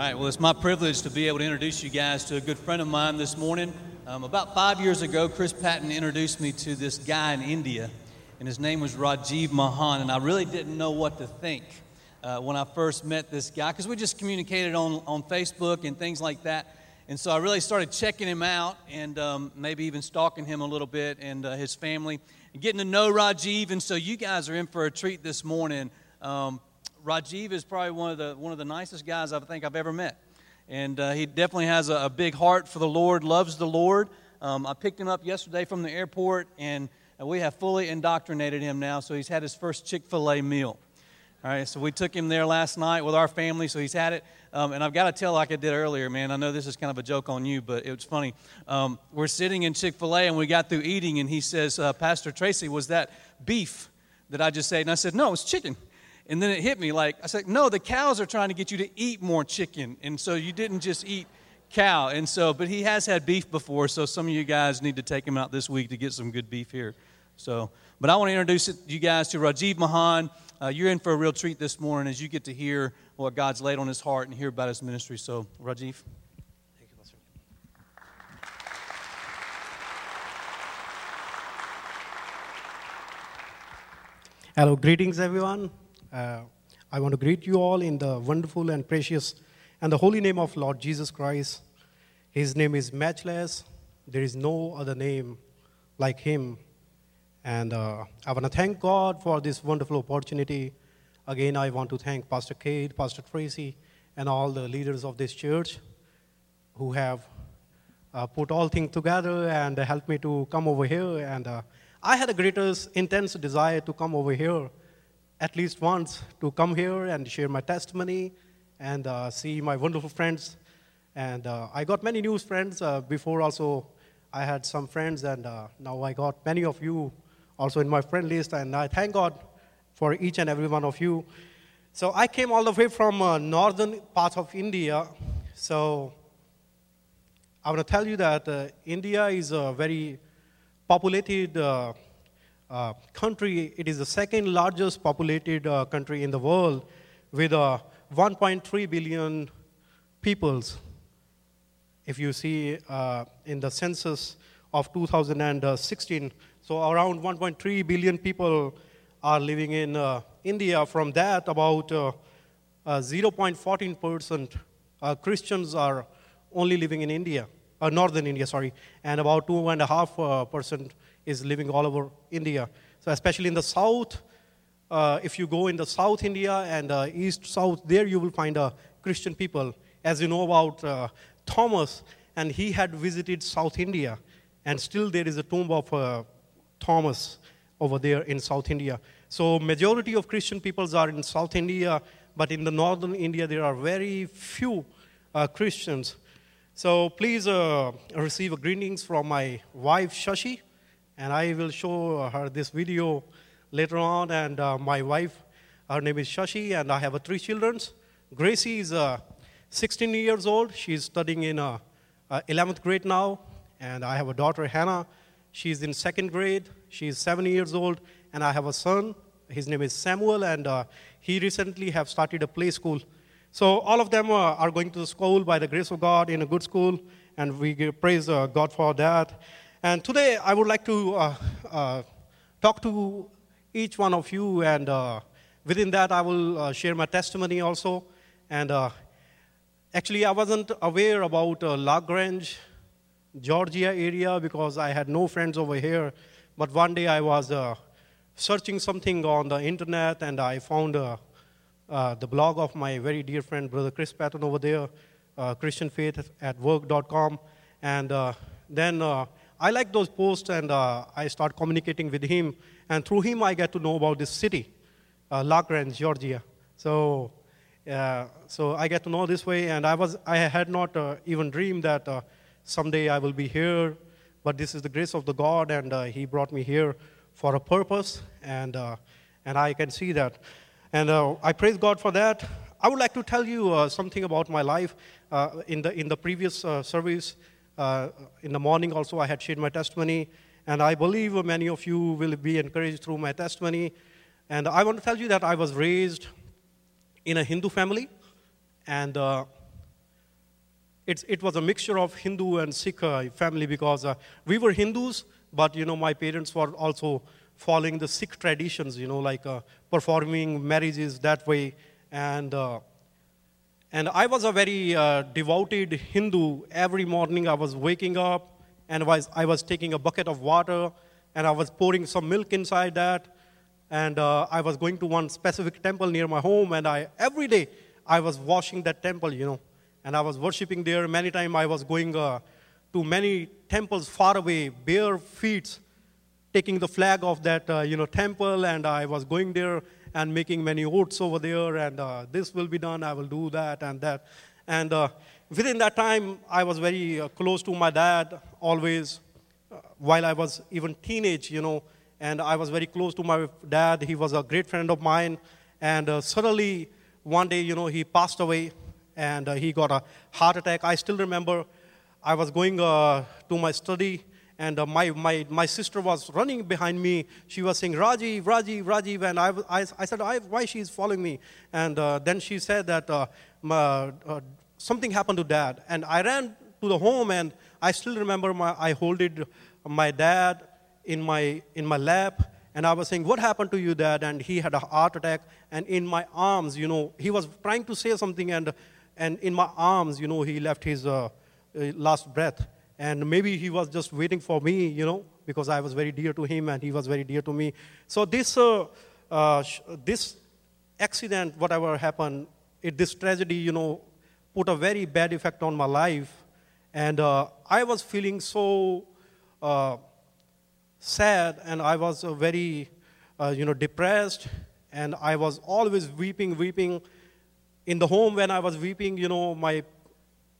right, well, it's my privilege to be able to introduce you guys to a good friend of mine this morning. Um, about five years ago, Chris Patton introduced me to this guy in India, and his name was Rajiv Mahan, and I really didn't know what to think uh, when I first met this guy because we just communicated on, on Facebook and things like that. And so I really started checking him out and um, maybe even stalking him a little bit and uh, his family and getting to know Rajiv. And so you guys are in for a treat this morning. Um, Rajiv is probably one of the one of the nicest guys I think I've ever met, and uh, he definitely has a, a, big heart for the Lord, loves the Lord. Um, I picked him up yesterday from the airport, and we have fully indoctrinated him now. So he's had his first Chick Fil A meal. All right, so we took him there last night with our family, so he's had it. Um, and I've got to tell, like I did earlier, man, I know this is kind of a joke on you, but it was funny. Um, we're sitting in Chick fil A and we got through eating, and he says, uh, Pastor Tracy, was that beef that I just ate? And I said, No, it's chicken. And then it hit me like, I said, no, the cows are trying to get you to eat more chicken. And so you didn't just eat cow. And so, but he has had beef before, so some of you guys need to take him out this week to get some good beef here. So, but I want to introduce you guys to Rajiv Mahan. Uh, you're in for a real treat this morning as you get to hear what God's laid on his heart and hear about his ministry. So, Rajiv. Thank you, Hello, greetings, everyone. Uh, I want to greet you all in the wonderful and precious and the holy name of Lord Jesus Christ. His name is matchless. There is no other name like him. And uh, I want to thank God for this wonderful opportunity. Again, I want to thank Pastor Kate, Pastor Tracy, and all the leaders of this church who have uh, put all things together and helped me to come over here. And uh, I had a greatest intense desire to come over here at least once to come here and share my testimony and uh, see my wonderful friends. And uh, I got many new friends. Uh, before also, I had some friends, and uh, now I got many of you also in my friend list. And I thank God for each and every one of you. So I came all the way from uh, northern part of India. So I want to tell you that uh, India is a very populated uh, country, it is the second largest populated uh, country in the world with uh, 1.3 billion peoples. If you see uh, in the census of 2016, so around 1.3 billion people are living in uh, India. From that, about 0.14% Christians are only living in India, northern India, sorry, and about 2.5% is living all over India. So, especially in the south, uh, if you go in the South India and uh, East South, there you will find uh, Christian people. As you know about uh, Thomas, and he had visited South India, and still there is a tomb of uh, Thomas over there in South India. So, majority of Christian peoples are in South India, but in the northern India there are very few uh, Christians. So, please receive greetings from my wife Shashi and I will show her this video later on. And uh, my wife, her name is Shashi, and I have uh, three children. Gracie is uh, 16 years old. She's studying in uh, 11th grade now. And I have a daughter, Hannah. She's in second grade. She's seven years old. And I have a son. His name is Samuel, and uh, he recently have started a play school. So all of them uh, are going to school by the grace of God in a good school, and we praise God for that. And today I would like to uh, uh, talk to each one of you, and uh, within that I will uh, share my testimony also. And uh, actually, I wasn't aware about uh, La Georgia area because I had no friends over here. But one day I was searching something on the internet, and I found the blog of my very dear friend, Brother Chris Patton over there, Christian Faith at work.com. And then I like those posts and uh, I start communicating with him. And through him, I get to know about this city, uh, La Grange, Georgia. So, uh, so I get to know this way. And I, was, I had not uh, even dreamed that uh, someday I will be here. But this is the grace of the God, and uh, he brought me here for a purpose. And, uh, and I can see that. And I praise God for that. I would like to tell you something about my life. in, the, in the previous service, uh, in the morning also, I had shared my testimony, and I believe many of you will be encouraged through my testimony. And I want to tell you that I was raised in a Hindu family, and uh, it's, it was a mixture of Hindu and Sikh uh, family because uh, we were Hindus, but you know my parents were also following the Sikh traditions, you know, like uh, performing marriages that way. And, uh, and I was a very uh, devoted Hindu. Every morning I was waking up and was, I was taking a bucket of water and I was pouring some milk inside that. And uh, I was going to one specific temple near my home, and I every day I was washing that temple, you know, and I was worshiping there. Many times I was going uh, to many temples far away, bare feet, taking the flag of that uh, you know temple, and I was going there and making many oaths over there, and uh, this will be done, I will do that and that, and uh, within that time I was very uh, close to my dad always. Uh, while I was even teenage, you know, and I was very close to my dad. He was a great friend of mine, and uh, suddenly one day, you know, he passed away, and uh, he got a heart attack. I still remember I was going to my study, and uh, my, my, my sister was running behind me. She was saying, Rajiv, Rajiv, Rajiv, and I, I, I said, I, why she's following me? And uh, then she said that uh, my, something happened to dad. And I ran to the home, and I still remember my, I holded my dad in my, in my lap, and I was saying, What happened to you, dad? And he had a heart attack, and in my arms, you know, he was trying to say something, and, and in my arms, you know, he left his uh, uh last breath. And maybe he was just waiting for me, you know, because I was very dear to him and he was very dear to me. So this, uh, uh, this accident, whatever happened, it, this tragedy, you know, put a very bad effect on my life. And uh, I was feeling so uh, sad and I was uh, very, uh, you know, depressed. And I was always weeping, weeping. In the home when I was weeping, you know, my,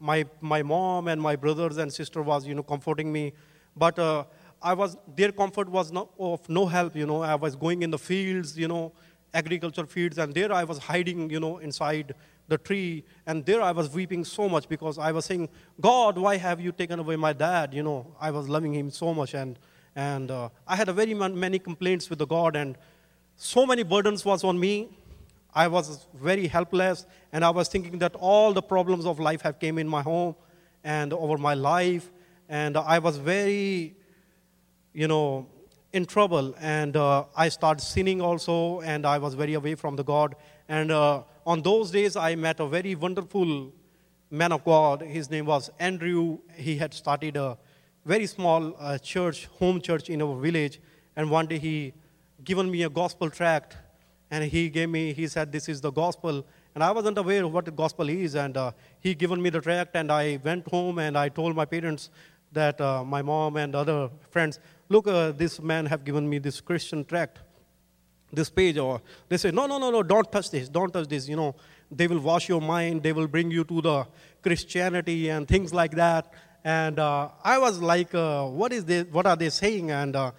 my, my mom and my brothers and sister was, you know, comforting me. But uh, I was, their comfort was of no help, you know. I was going in the fields, you know, agriculture fields, and there I was hiding, you know, inside the tree. And there I was weeping so much because I was saying, God, why have you taken away my dad? You know, I was loving him so much. And, and uh, I had a very many complaints with the God. And so many burdens was on me. I was very helpless. And I was thinking that all the problems of life have came in my home and over my life. And I was very, you know, in trouble. And uh, I started sinning also. And I was very away from the God. And uh, on those days, I met a very wonderful man of God. His name was Andrew. He had started a very small uh, church, home church in our village. And one day he given me a gospel tract, and he gave me. He said, "This is the gospel." And I wasn't aware of what the gospel is. And uh, he given me the tract, and I went home and I told my parents that uh, my mom and other friends, look, uh, this man have given me this Christian tract this page or they say no no no no don't touch this don't touch this you know they will wash your mind they will bring you to the christianity and things like that and uh, i was like uh, what is this what are they saying and uh,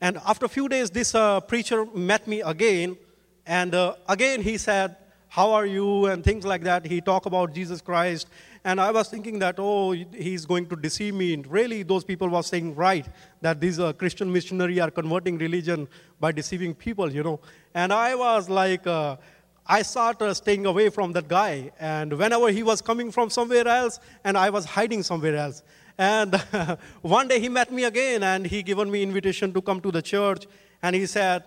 and after a few days this uh, preacher met me again and uh, again he said how are you and things like that he talked about jesus christ and I was thinking that, oh, he's going to deceive me. And really, those people were saying right, that these uh, Christian missionary are converting religion by deceiving people, you know. And I was like, uh, I started staying away from that guy. And whenever he was coming from somewhere else, and I was hiding somewhere else. And one day he met me again, and he given me invitation to come to the church. And he said,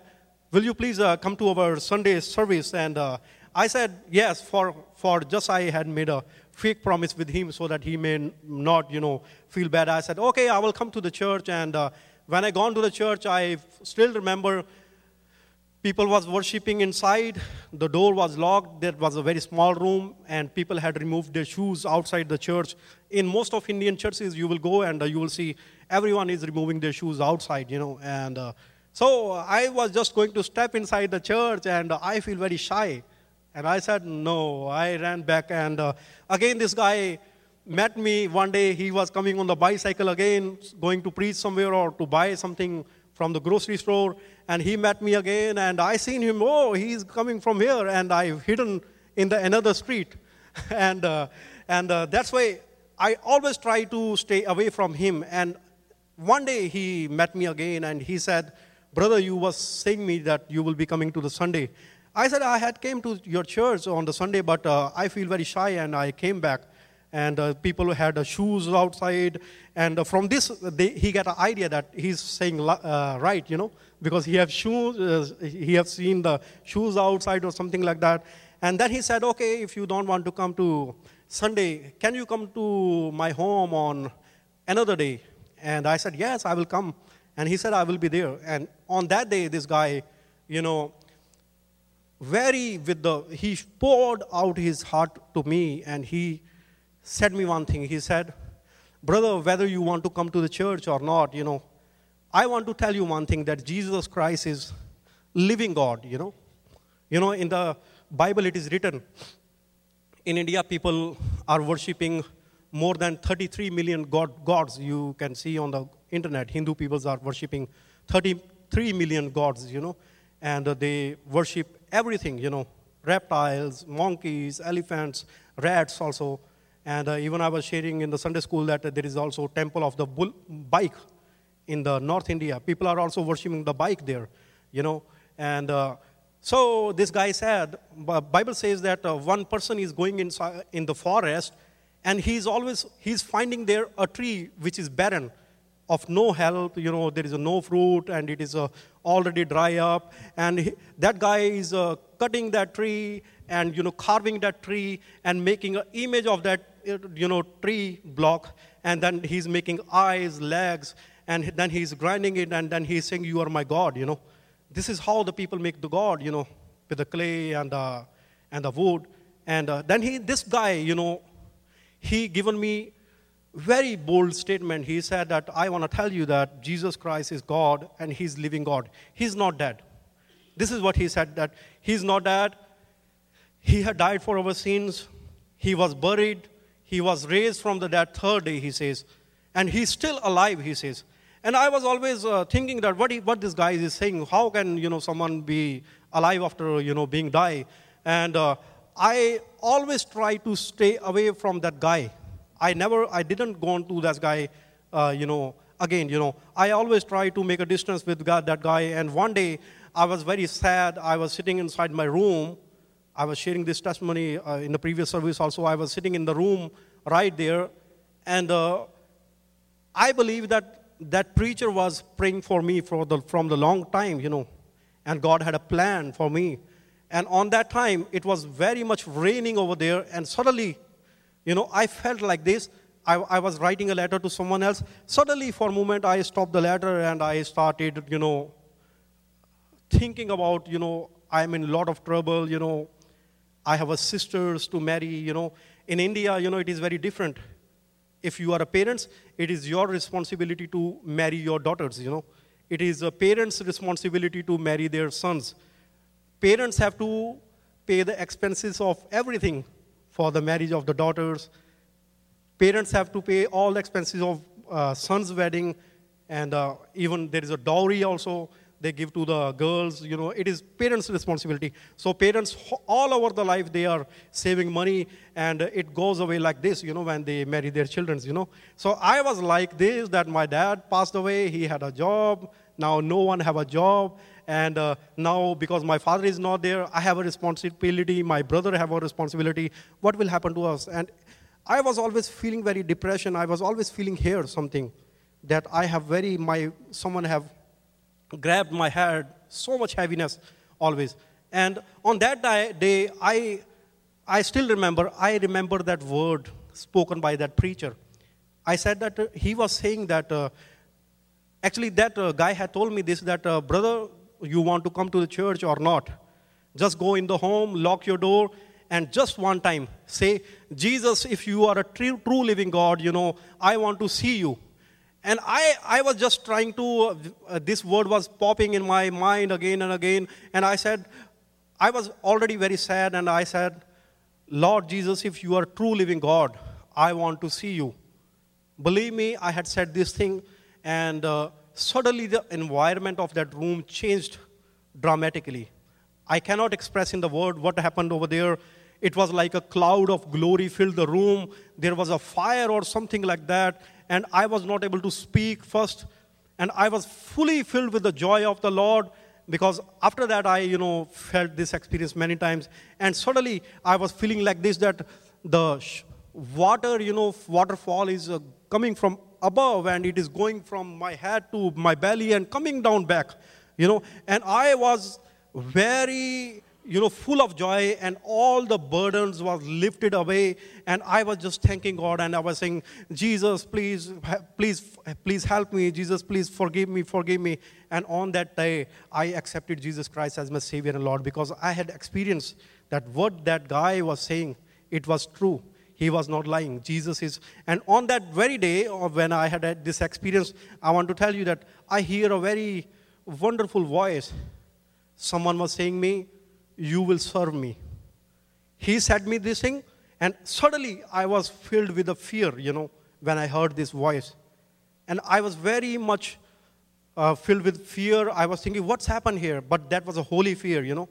will you please uh, come to our Sunday service? And uh, I said, yes, for, for just I had made a fake promise with him so that he may not, you know, feel bad. I said, okay, I will come to the church. And uh, when I gone to the church, I still remember people was worshiping inside. The door was locked. There was a very small room, and people had removed their shoes outside the church. In most of Indian churches, you will go and uh, you will see everyone is removing their shoes outside, you know. And uh, so I was just going to step inside the church, and I feel very shy. And I said, no. I ran back, and uh, again, this guy met me one day. He was coming on the bicycle again, going to preach somewhere or to buy something from the grocery store. And he met me again, and I seen him, oh, he's coming from here. And I've hidden in the another street. and uh, and uh, that's why I always try to stay away from him. And one day he met me again, and he said, brother, you was saying me that you will be coming to the Sunday. I said, I had came to your church on the Sunday, but uh, I feel very shy, and I came back. and uh, people had uh, shoes outside. And uh, from this, they, he got an idea that he's saying uh, right, you know, because he have shoes, uh, he have seen the shoes outside or something like that. And then he said, okay, if you don't want to come to Sunday, can you come to my home on another day? And I said, yes, I will come. And he said, I will be there. And on that day, this guy, you know, very with the, he poured out his heart to me and he said me one thing. He said, Brother, whether you want to come to the church or not, you know, I want to tell you one thing that Jesus Christ is living God, you know. You know, in the Bible it is written, in India, people are worshipping more than 33 million god, gods. You can see on the internet, Hindu peoples are worshipping 33 million gods, you know, and they worship everything, you know, reptiles, monkeys, elephants, rats also. And uh, even I was sharing in the Sunday school that uh, there is also temple of the bull, bike in the North India. People are also worshiping the bike there, you know. And uh, so this guy said, Bible says that uh, one person is going inside in the forest, and he's always he's finding there a tree which is barren, of no help. You know, there is no fruit, and it is uh, already dry up. And that guy is uh, cutting that tree and you know carving that tree and making an image of that you know, tree block, and then he's making eyes, legs, and then he's grinding it, and then he's saying, You are my God, you know. This is how the people make the God, you know, with the clay and the, and the wood. And uh, then he, this guy, you know, he given me very bold statement. He said that I want to tell you that Jesus Christ is God and he's living God. He's not dead. This is what he said that he's not dead. He had died for our sins. He was buried he was raised from the dead third day, he says. And he's still alive, he says. And I was always uh, thinking that what, he, what this guy is saying, how can, you know, someone be alive after, you know, being die? And uh, I always try to stay away from that guy. I never, I didn't go on to that guy, uh, you know, again, you know. I always try to make a distance with God, that guy. And one day, I was very sad. I was sitting inside my room, I was sharing this testimony uh, in the previous service also. I was sitting in the room right there, and uh, I believe that that preacher was praying for me for the, from the long time, you know, and God had a plan for me. And on that time, it was very much raining over there, and suddenly, you know, I felt like this. I, I was writing a letter to someone else. Suddenly, for a moment, I stopped the letter and I started, you know, thinking about, you know, I'm in a lot of trouble, you know, I have a sisters to marry, you know. In India, you know, it is very different. If you are a parents, it is your responsibility to marry your daughters, you know. It is a parent's responsibility to marry their sons. Parents have to pay the expenses of everything for the marriage of the daughters. Parents have to pay all expenses of uh, son's wedding, and uh, even there is a dowry also they give to the girls you know it is parents responsibility so parents all over the life they are saving money and it goes away like this you know when they marry their children you know so i was like this that my dad passed away he had a job now no one have a job and uh, now because my father is not there i have a responsibility my brother have a responsibility what will happen to us and i was always feeling very depression i was always feeling here something that i have very my someone have grabbed my head, so much heaviness always. And on that day, I, I still remember, I remember that word spoken by that preacher. I said that uh, he was saying that, uh, actually, that uh, guy had told me this that, uh, brother, you want to come to the church or not? Just go in the home, lock your door, and just one time say, Jesus, if you are a true, true living God, you know, I want to see you. And I, I was just trying to, uh, this word was popping in my mind again and again. And I said, I was already very sad. And I said, Lord Jesus, if you are true living God, I want to see you. Believe me, I had said this thing. And uh, suddenly the environment of that room changed dramatically. I cannot express in the word what happened over there. It was like a cloud of glory filled the room. There was a fire or something like that and I was not able to speak first. And I was fully filled with the joy of the Lord because after that I, you know, felt this experience many times. And suddenly I was feeling like this that the water, you know, waterfall is uh, coming from above and it is going from my head to my belly and coming down back, you know. And I was very, you know, full of joy and all the burdens was lifted away. And I was just thanking God and I was saying, Jesus, please, please, please help me. Jesus, please forgive me, forgive me. And on that day, I accepted Jesus Christ as my Savior and Lord because I had experienced that what that guy was saying, it was true. He was not lying. Jesus is. And on that very day, when I had this experience, I want to tell you that I hear a very wonderful voice. Someone was saying me, You will serve me. He said me this thing, and suddenly I was filled with a fear, you know, when I heard this voice. And I was very much uh, filled with fear. I was thinking, What's happened here? But that was a holy fear, you know.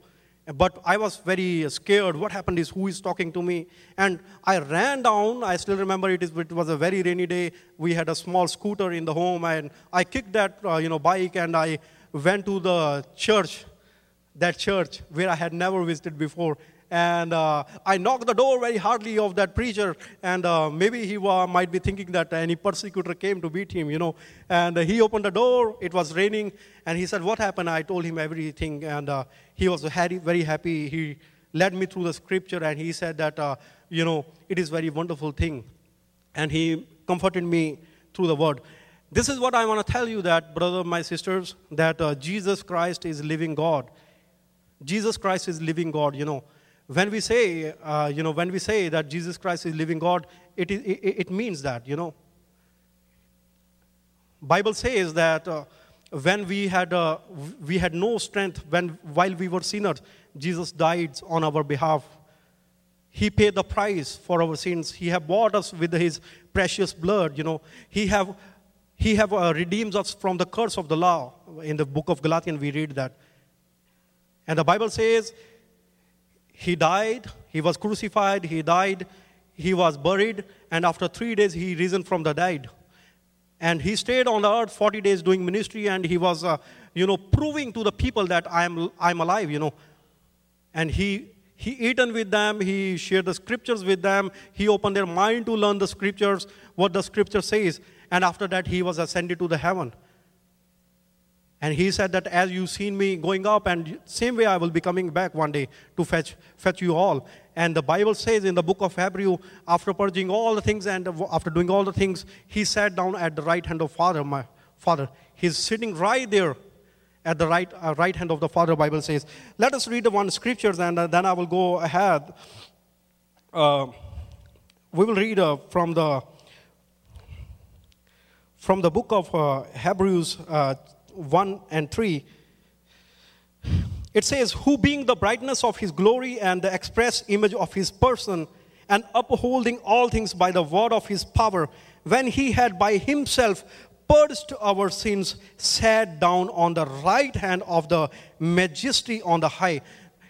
But I was very scared. What happened is, who is talking to me? And I ran down. I still remember it, is, it was a very rainy day. We had a small scooter in the home, and I kicked that uh, you know, bike and I went to the church, that church where I had never visited before and uh, I knocked the door very hardly of that preacher, and uh, maybe he might be thinking that any persecutor came to beat him, you know. And he opened the door, it was raining, and he said, What happened? I told him everything, and uh, he was very happy. He led me through the scripture, and he said that, uh, you know, it is very wonderful thing. And he comforted me through the word. This is what I want to tell you that, brother, my sisters, that uh, Jesus Christ is living God. Jesus Christ is living God, you know when we say, uh, you know, when we say that Jesus Christ is living God, it, it, means that, you know. Bible says that uh, when we had, uh, we had no strength, when, while we were sinners, Jesus died on our behalf. He paid the price for our sins. He have bought us with his precious blood, you know. He have, he have uh, redeemed us from the curse of the law. In the book of Galatians, we read that. And the Bible says he died, he was crucified, he died, he was buried, and after three days he risen from the dead. And he stayed on the earth 40 days doing ministry, and he was, uh, you know, proving to the people that I'm, I'm alive, you know. And he, he eaten with them, he shared the scriptures with them, he opened their mind to learn the scriptures, what the scripture says. And after that, he was ascended to the heaven. And he said that as you've seen me going up, and same way I will be coming back one day to fetch, fetch you all. And the Bible says in the book of Hebrew, after purging all the things and after doing all the things, he sat down at the right hand of Father, my Father. He's sitting right there at the right, uh, right hand of the Father, Bible says. Let us read the one scriptures and uh, then I will go ahead. Uh, we will read uh, from the from the book of uh, Hebrews uh, 1 and 3, it says, Who being the brightness of his glory and the express image of his person, and upholding all things by the word of his power, when he had by himself purged our sins, sat down on the right hand of the majesty on the high.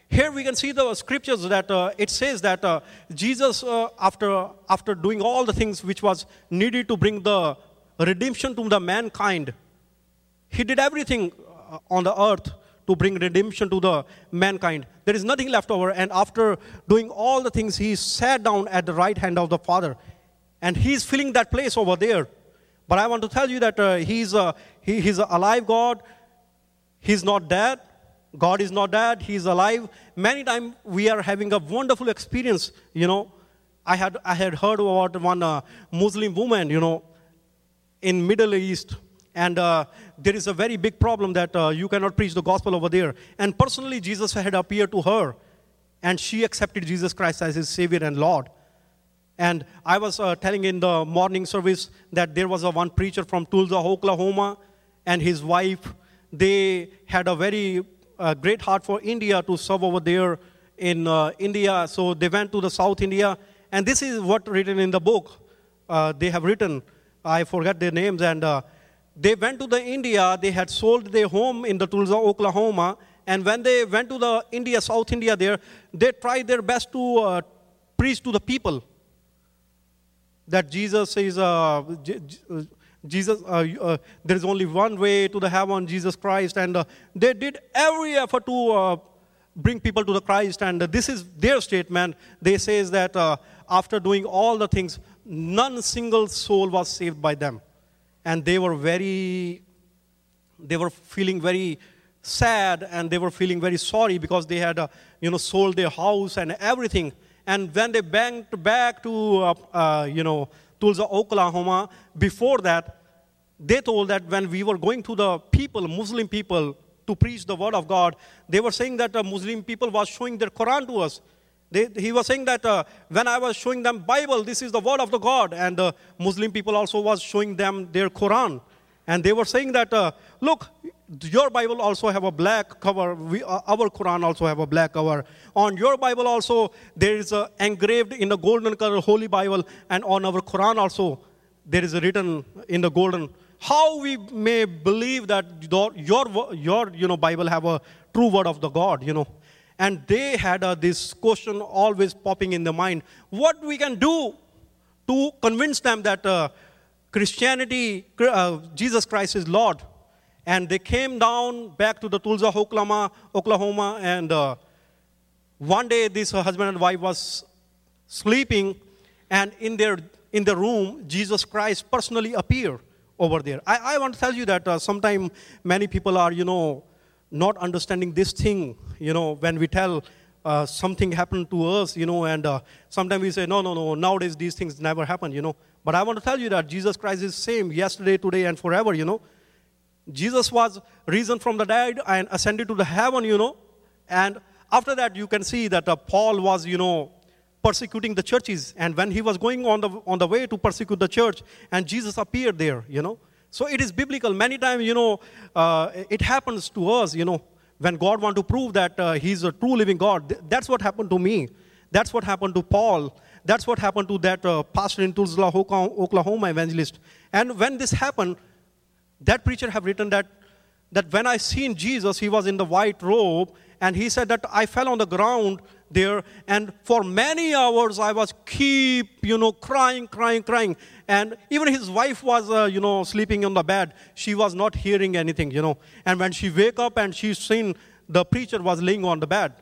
Here we can see the scriptures that uh, it says that uh, Jesus, uh, after, after doing all the things which was needed to bring the redemption to the mankind, he did everything uh, on the earth to bring redemption to the mankind. There is nothing left over. And after doing all the things, he sat down at the right hand of the Father. And he's filling that place over there. But I want to tell you that uh, he's, a, he, he's a alive God. He's not dead. God is not dead. He's alive. Many times we are having a wonderful experience. You know, I had, I had heard about one uh, Muslim woman, you know, in Middle East and uh, there is a very big problem that uh, you cannot preach the gospel over there. And personally, Jesus had appeared to her, and she accepted Jesus Christ as his Savior and Lord. And I was uh, telling in the morning service that there was a one preacher from Tulsa, Oklahoma, and his wife. They had a very uh, great heart for India to serve over there in uh, India. So they went to the South India, and this is what written in the book. Uh, they have written. I forget their names, and they went to the India, they had sold their home in the Tulsa, Oklahoma, and when they went to the India, South India there, they tried their best to uh, preach to the people that Jesus is, uh, Jesus, uh, uh, there is only one way to the heaven, Jesus Christ, and uh, they did every effort to uh, bring people to the Christ. And this is their statement. They says that after doing all the things, none single soul was saved by them. And they were very, they were feeling very sad and they were feeling very sorry because they had, uh, you know, sold their house and everything. And when they banked back to, uh, uh, you know, Tulsa, Oklahoma, before that, they told that when we were going to the people, Muslim people, to preach the word of God, they were saying that the Muslim people was showing their Quran to us. They, he was saying that uh, when I was showing them Bible, this is the word of the God, and the Muslim people also was showing them their Quran, and they were saying that, uh, look, your Bible also have a black cover. We, uh, our Quran also have a black cover. On your Bible also there is engraved in the golden color Holy Bible, and on our Quran also there is written in the golden. How we may believe that your your you know Bible have a true word of the God, you know, and they had uh, this question always popping in the mind: what we can do to convince them that uh, Christianity, uh, Jesus Christ is Lord and they came down back to the Tulsa, Oklahoma, Oklahoma, and uh, one day this husband and wife was sleeping, and in their in the room, Jesus Christ personally appeared over there. I, I want to tell you that uh, sometimes many people are, you know, not understanding this thing, you know, when we tell uh, something happened to us, you know, and uh, sometimes we say, no, no, no, nowadays these things never happen, you know. But I want to tell you that Jesus Christ is same yesterday, today, and forever, you know. Jesus was risen from the dead and ascended to the heaven, you know. And after that, you can see that uh, Paul was, you know, persecuting the churches. And when he was going on the, on the way to persecute the church, and Jesus appeared there, you know. So it is biblical. Many times, you know, uh, it happens to us, you know, when God want to prove that uh, he's a true living God. That's what happened to me. That's what happened to Paul. That's what happened to that uh, pastor in Tulsa, Oklahoma evangelist. And when this happened, that preacher have written that, that when I seen Jesus, he was in the white robe, and he said that I fell on the ground there, and for many hours I was keep, you know, crying, crying, crying. And even his wife was, uh, you know, sleeping on the bed. She was not hearing anything, you know. And when she wake up and she seen the preacher was laying on the bed,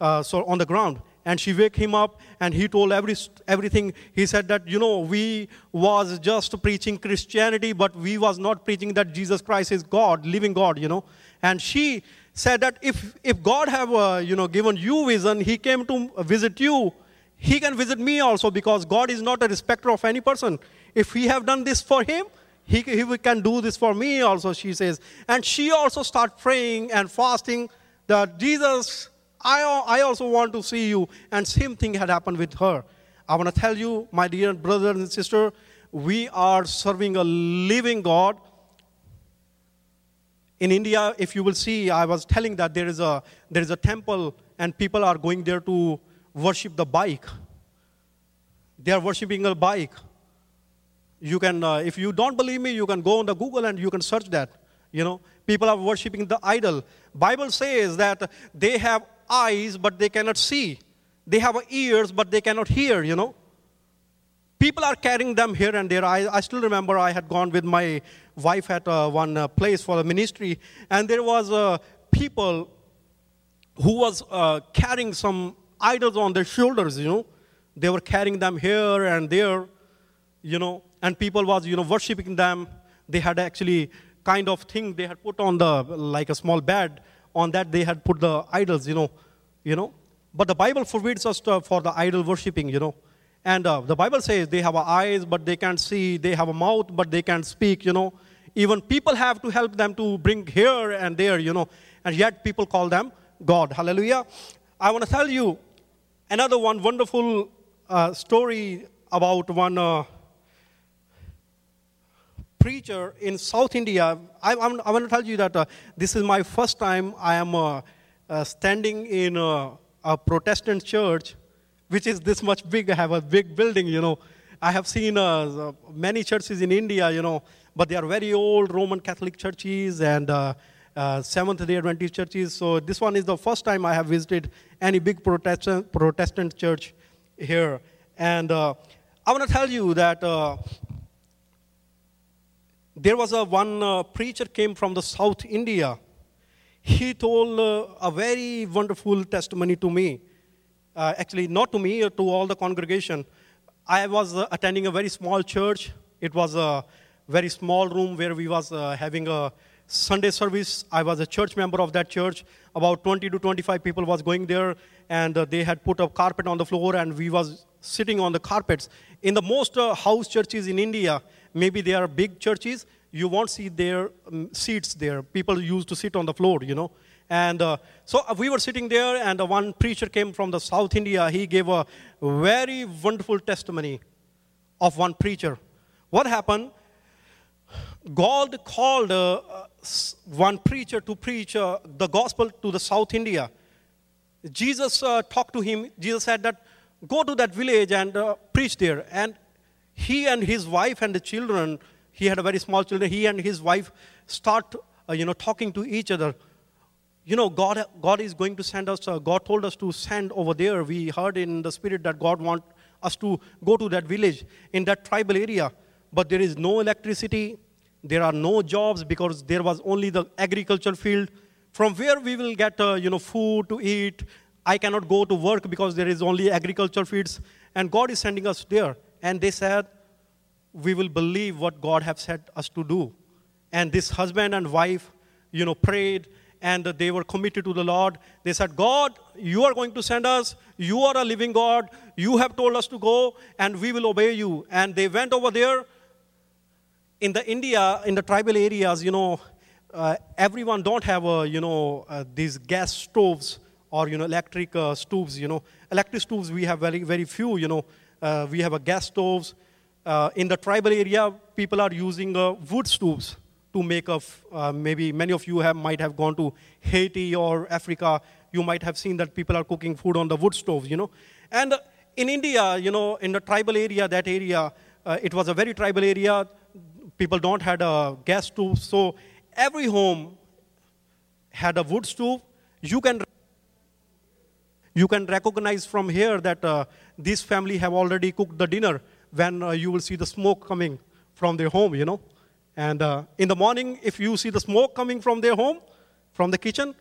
uh, so on the ground, and she wake him up and he told every, everything he said that you know we was just preaching christianity but we was not preaching that jesus christ is god living god you know and she said that if, if god have uh, you know given you vision he came to visit you he can visit me also because god is not a respecter of any person if he have done this for him he, he can do this for me also she says and she also start praying and fasting that jesus I, I also want to see you. And same thing had happened with her. I want to tell you, my dear brother and sister, we are serving a living God. In India, if you will see, I was telling that there is a, there is a temple and people are going there to worship the bike. They are worshiping a bike. You can, uh, if you don't believe me, you can go on the Google and you can search that. You know, people are worshiping the idol. Bible says that they have eyes, but they cannot see. They have ears, but they cannot hear, you know. People are carrying them here and there. I, I still remember I had gone with my wife at uh, one uh, place for the ministry, and there was uh, people who was uh, carrying some idols on their shoulders, you know. They were carrying them here and there, you know, and people was, you know, worshiping them. They had actually kind of thing they had put on the, like a small bed, on that they had put the idols, you know, you know. But the Bible forbids us to, for the idol worshipping, you know. And uh, the Bible says they have eyes, but they can't see. They have a mouth, but they can't speak, you know. Even people have to help them to bring here and there, you know. And yet people call them God. Hallelujah. I want to tell you another one wonderful uh, story about one uh, preacher in South India. I, I'm, I want to tell you that uh, this is my first time I am uh, uh, standing in a, a, Protestant church, which is this much big. I have a big building, you know. I have seen uh, many churches in India, you know, but they are very old Roman Catholic churches and uh, uh, Seventh day Adventist churches. So this one is the first time I have visited any big Protestant, Protestant church here. And I want to tell you that there was a one uh, preacher came from the South India. he told uh, a very wonderful testimony to me. Uh, actually, not to me, uh, to all the congregation. I was uh, attending a very small church. It was a very small room where we was uh, having a Sunday service. I was a church member of that church. About 20 to 25 people was going there, and uh, they had put a carpet on the floor, and we was sitting on the carpets. In the most uh, house churches in India, maybe they are big churches, you won't see their um, seats there. People used to sit on the floor, you know. And uh, so uh, we were sitting there, and uh, one preacher came from the South India. He gave a very wonderful testimony of one preacher. What happened? God called uh, one preacher to preach uh, the gospel to the South India. Jesus uh, talked to him. Jesus said that go to that village and preach there. And he and his wife and the children, he had a very small children. He and his wife start, you know, talking to each other. You know, God, God is going to send us. Uh, God told us to send over there. We heard in the spirit that God want us to go to that village in that tribal area, but there is no electricity. There are no jobs because there was only the agriculture field. From where we will get, uh, you know, food to eat. I cannot go to work because there is only agriculture fields, and God is sending us there. And they said, we will believe what God has said us to do. And this husband and wife, you know, prayed and they were committed to the Lord. They said, God, you are going to send us. You are a living God. You have told us to go, and we will obey you. And they went over there. In the India, in the tribal areas, you know, uh, everyone don't have, a, you know, uh, these gas stoves or, you know, electric uh, stoves, you know. Electric stoves, we have very, very few, you know. Uh, we have a gas stoves. Uh, in the tribal area, people are using uh, wood stoves to make of uh, maybe many of you have might have gone to Haiti or Africa. You might have seen that people are cooking food on the wood stoves, you know. And uh, in India, you know, in the tribal area, that area, uh, it was a very tribal area. People don't had a gas stove, so every home had a wood stove. You can you can recognize from here that uh, this family have already cooked the dinner when uh, you will see the smoke coming from their home, you know. And uh, in the morning, if you see the smoke coming from their home, from the kitchen,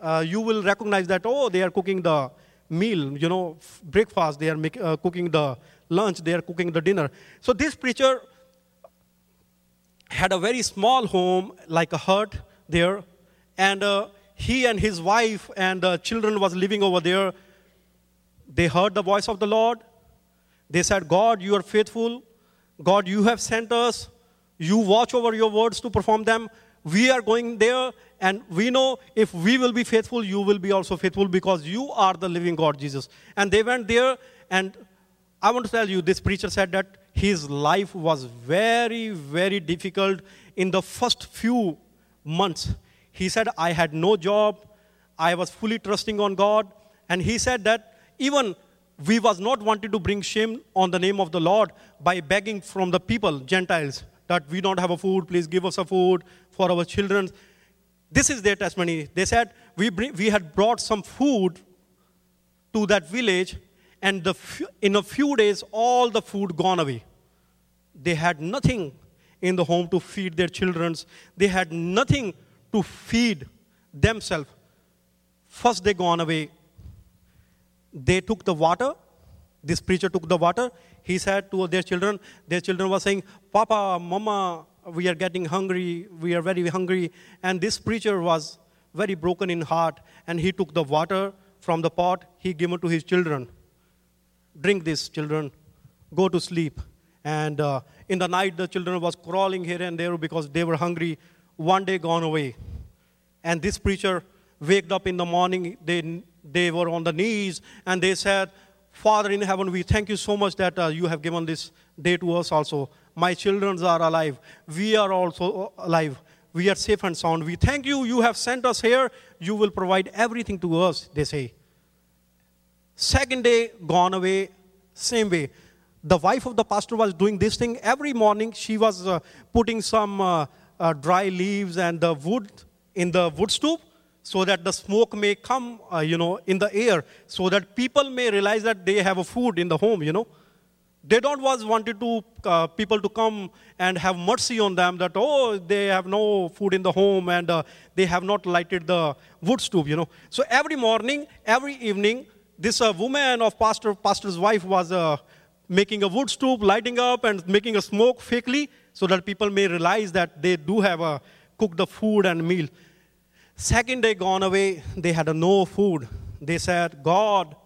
uh, you will recognize that, oh, they are cooking the meal, you know, f- breakfast, they are make, uh, cooking the lunch, they are cooking the dinner. So this preacher had a very small home, like a hut there, and uh, he and his wife and uh, children was living over there. They heard the voice of the Lord. They said, God, you are faithful. God, you have sent us. You watch over your words to perform them. We are going there, and we know if we will be faithful, you will be also faithful because you are the living God, Jesus. And they went there, and I want to tell you, this preacher said that his life was very, very difficult in the first few months. He said, I had no job, I was fully trusting on God, and he said that even we was not wanted to bring shame on the name of the Lord by begging from the people, Gentiles, that we don't have a food, please give us a food for our children. This is their testimony. They said, we, bring, we had brought some food to that village, and the, in a few days, all the food gone away. They had nothing in the home to feed their children. They had nothing to feed themselves. First, they gone away. They took the water. This preacher took the water. He said to their children, their children were saying, Papa, Mama, we are getting hungry. We are very hungry. And this preacher was very broken in heart. And he took the water from the pot. He gave it to his children. Drink this, children. Go to sleep. And uh, in the night, the children was crawling here and there because they were hungry. One day gone away. And this preacher waked up in the morning. They, they were on the knees and they said, Father in heaven, we thank you so much that uh, you have given this day to us also. My children are alive. We are also alive. We are safe and sound. We thank you. You have sent us here. You will provide everything to us, they say. Second day, gone away, same way. The wife of the pastor was doing this thing every morning. She was uh, putting some uh, uh, dry leaves and the wood in the wood stove so that the smoke may come, uh, you know, in the air, so that people may realize that they have a food in the home, you know. They don't was wanted to uh, people to come and have mercy on them that oh they have no food in the home and uh, they have not lighted the wood stove. You know. So every morning, every evening, this uh, woman of pastor pastor's wife was uh, making a wood stove, lighting up and making a smoke fakely so that people may realize that they do have a cook the food and meal. Second day gone away, they had no food. They said, God,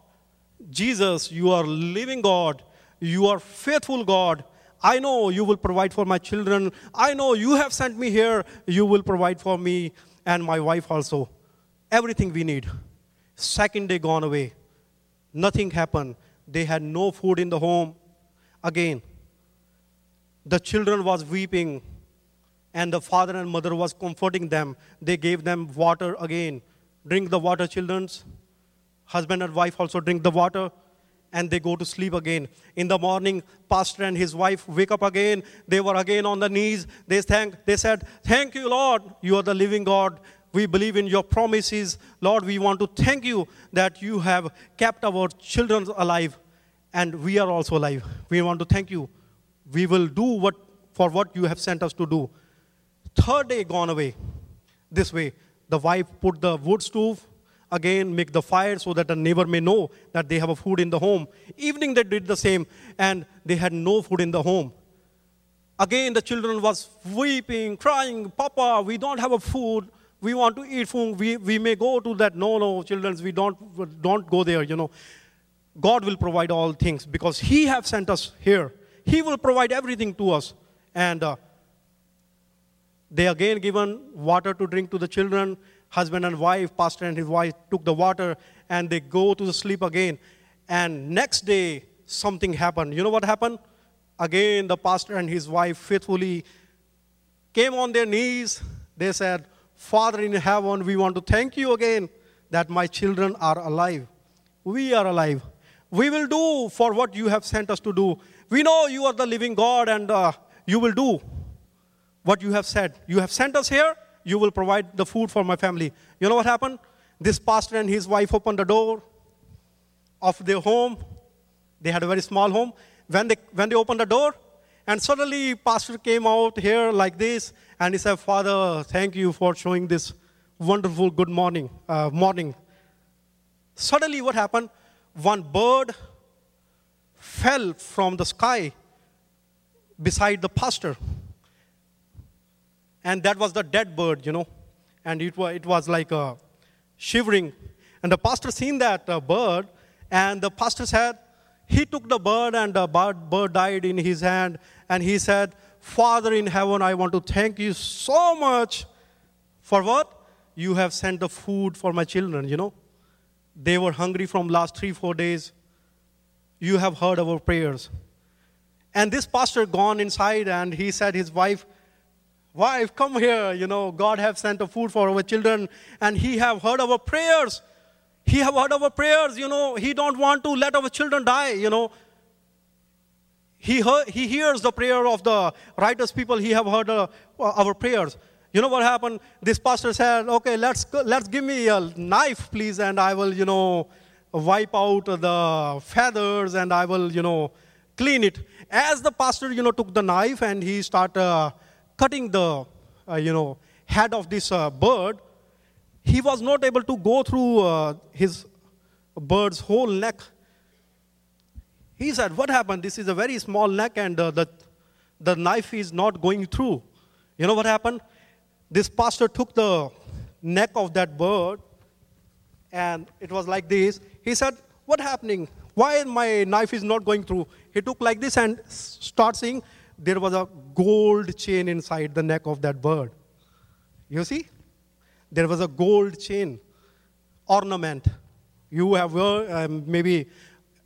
Jesus, you are living God. You are faithful God. I know you will provide for my children. I know you have sent me here. You will provide for me and my wife also. Everything we need. Second day gone away. Nothing happened. They had no food in the home. Again, the children was weeping and the father and mother was comforting them. They gave them water again. Drink the water, children's. Husband and wife also drink the water and they go to sleep again. In the morning, pastor and his wife wake up again. They were again on the knees. They thank they said, Thank you, Lord. You are the living God. We believe in your promises. Lord, we want to thank you that you have kept our children alive and we are also alive. We want to thank you. We will do what for what you have sent us to do. Third day gone away. This way, the wife put the wood stove again, make the fire so that the neighbor may know that they have a food in the home. Evening they did the same, and they had no food in the home. Again, the children was weeping, crying, Papa, we don't have a food. We want to eat food. We, we may go to that. No, no, children, we don't, don't go there, you know. God will provide all things because He have sent us here. He will provide everything to us. And uh, they again given water to drink to the children. Husband and wife, pastor and his wife took the water and they go to the sleep again. And next day, something happened. You know what happened? Again, the pastor and his wife faithfully came on their knees. They said, Father in heaven, we want to thank you again that my children are alive. We are alive. We will do for what you have sent us to do. We know you are the living God and uh, you will do what you have said. You have sent us here, you will provide the food for my family. You know what happened? This pastor and his wife opened the door of their home. They had a very small home. When they, when they opened the door, and suddenly pastor came out here like this, and he said, Father, thank you for showing this wonderful good morning. Uh, morning. Suddenly what happened? One bird fell from the sky beside the pastor and that was the dead bird, you know. And it was, it was like uh, shivering. And the pastor seen that uh, bird, and the pastor said, he took the bird, and the bird, bird died in his hand, and he said, Father in heaven, I want to thank you so much for what? You have sent the food for my children, you know. They were hungry from last three, four days. You have heard our prayers. And this pastor gone inside and he said his wife, wife come here you know god have sent a food for our children and he have heard our prayers. He have heard our prayers you know he don't want to let our children die you know. He, heard, he hears the prayer of the righteous people he have heard uh, our prayers. You know what happened? This pastor said okay let's let's give me a knife please and i will you know wipe out the feathers and i will you know clean it. As the pastor you know took the knife and he started uh, cutting the, uh, you know, head of this uh, bird, he was not able to go through uh, his bird's whole neck. He said, What happened? This is a very small neck, and uh, the, the knife is not going through. You know what happened? This pastor took the neck of that bird, and it was like this. He said, What happening? Why my knife is not going through? He took like this and start saying, there was a gold chain inside the neck of that bird. You see? There was a gold chain, ornament. You have, uh, um, maybe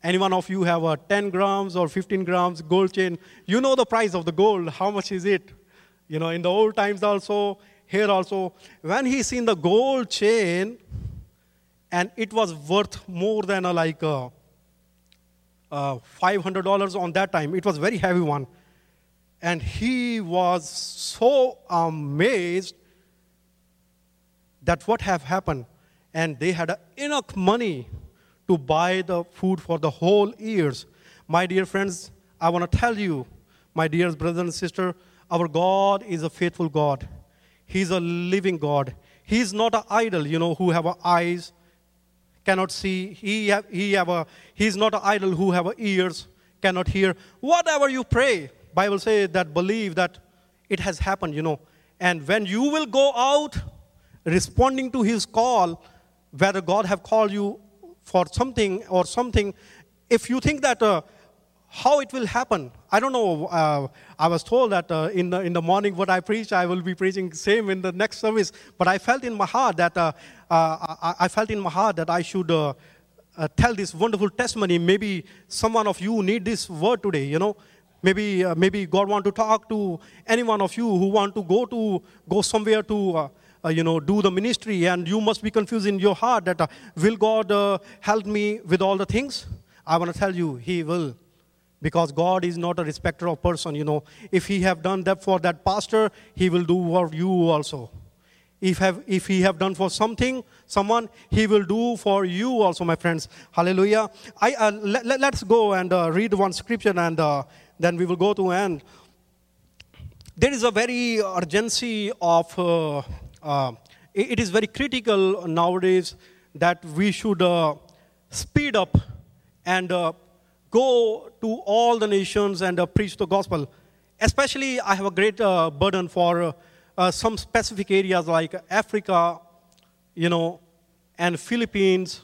any one of you have a 10 grams or 15 grams gold chain. You know the price of the gold. How much is it? You know, in the old times also, here also. When he seen the gold chain, and it was worth more than a, like uh, uh, a, a $500 on that time. It was very heavy one. And he was so amazed that what have happened. And they had enough money to buy the food for the whole years. My dear friends, I want to tell you, my dear brothers and sisters, our God is a faithful God. He's a living God. He's not an idol, you know, who have eyes, cannot see. He have, he have a, he's not an idol who have ears, cannot hear. Whatever you pray, Bible says that believe that it has happened, you know. And when you will go out responding to his call, whether God have called you for something or something, if you think that uh, how it will happen, I don't know. Uh, I was told that uh, in, the, in the morning what I preach, I will be preaching same in the next service. But I felt in my heart that uh, uh, I, I, felt in my heart that I should uh, tell this wonderful testimony. Maybe someone of you need this word today. You know, maybe maybe God want to talk to any one of you who want to go to go somewhere to. Uh, you know, do the ministry, and you must be confused in your heart that uh, will God uh, help me with all the things? I want to tell you, He will because god is not a respecter of person you know if he have done that for that pastor he will do for you also if, have, if he have done for something someone he will do for you also my friends hallelujah I, uh, let, us go and uh, read one scripture and uh, then we will go to end there is a very urgency of uh, uh, it is very critical nowadays that we should uh, speed up and go to all the nations and uh, preach the gospel. Especially, I have a great uh, burden for uh, uh some specific areas like Africa, you know, and Philippines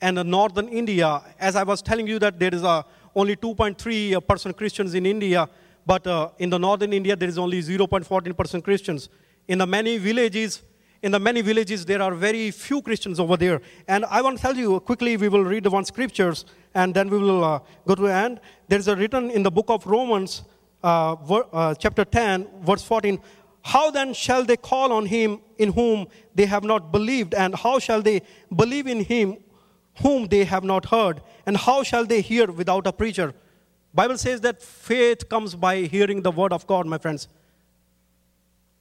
and northern India. As I was telling you that there is a, only 2.3 percent Christians in India, but uh, in the northern India there is only 0.14 percent Christians. In the many villages, in the many villages, there are very few Christians over there. And I want to tell you quickly, we will read the one scriptures and then we will uh, go to the end. There's a written in the book of Romans, uh, ver, uh, chapter 10, verse 14. How then shall they call on him in whom they have not believed? And how shall they believe in him whom they have not heard? And how shall they hear without a preacher? Bible says that faith comes by hearing the word of God, my friends.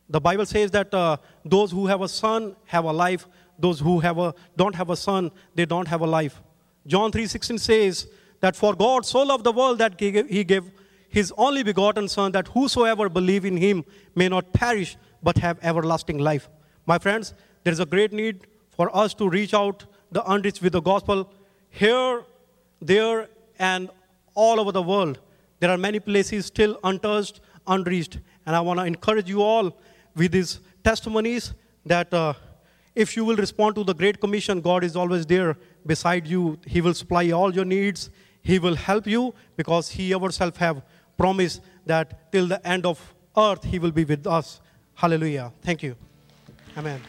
The Bible says that uh, those who have a son have a life. Those who have a, don't have a son, they don't have a life. John 3.16 says that for God so loved the world that he gave, he gave his only begotten son that whosoever believe in him may not perish but have everlasting life. My friends, there is a great need for us to reach out the unreached with the gospel here, there, and all over the world. There are many places still untouched, unreached. And I want to encourage you all with these testimonies that uh, if you will respond to the Great Commission, God is always there beside you. He will supply all your needs. He will help you because He Himself have promised that till the end of earth He will be with us. Hallelujah. Thank you. Amen.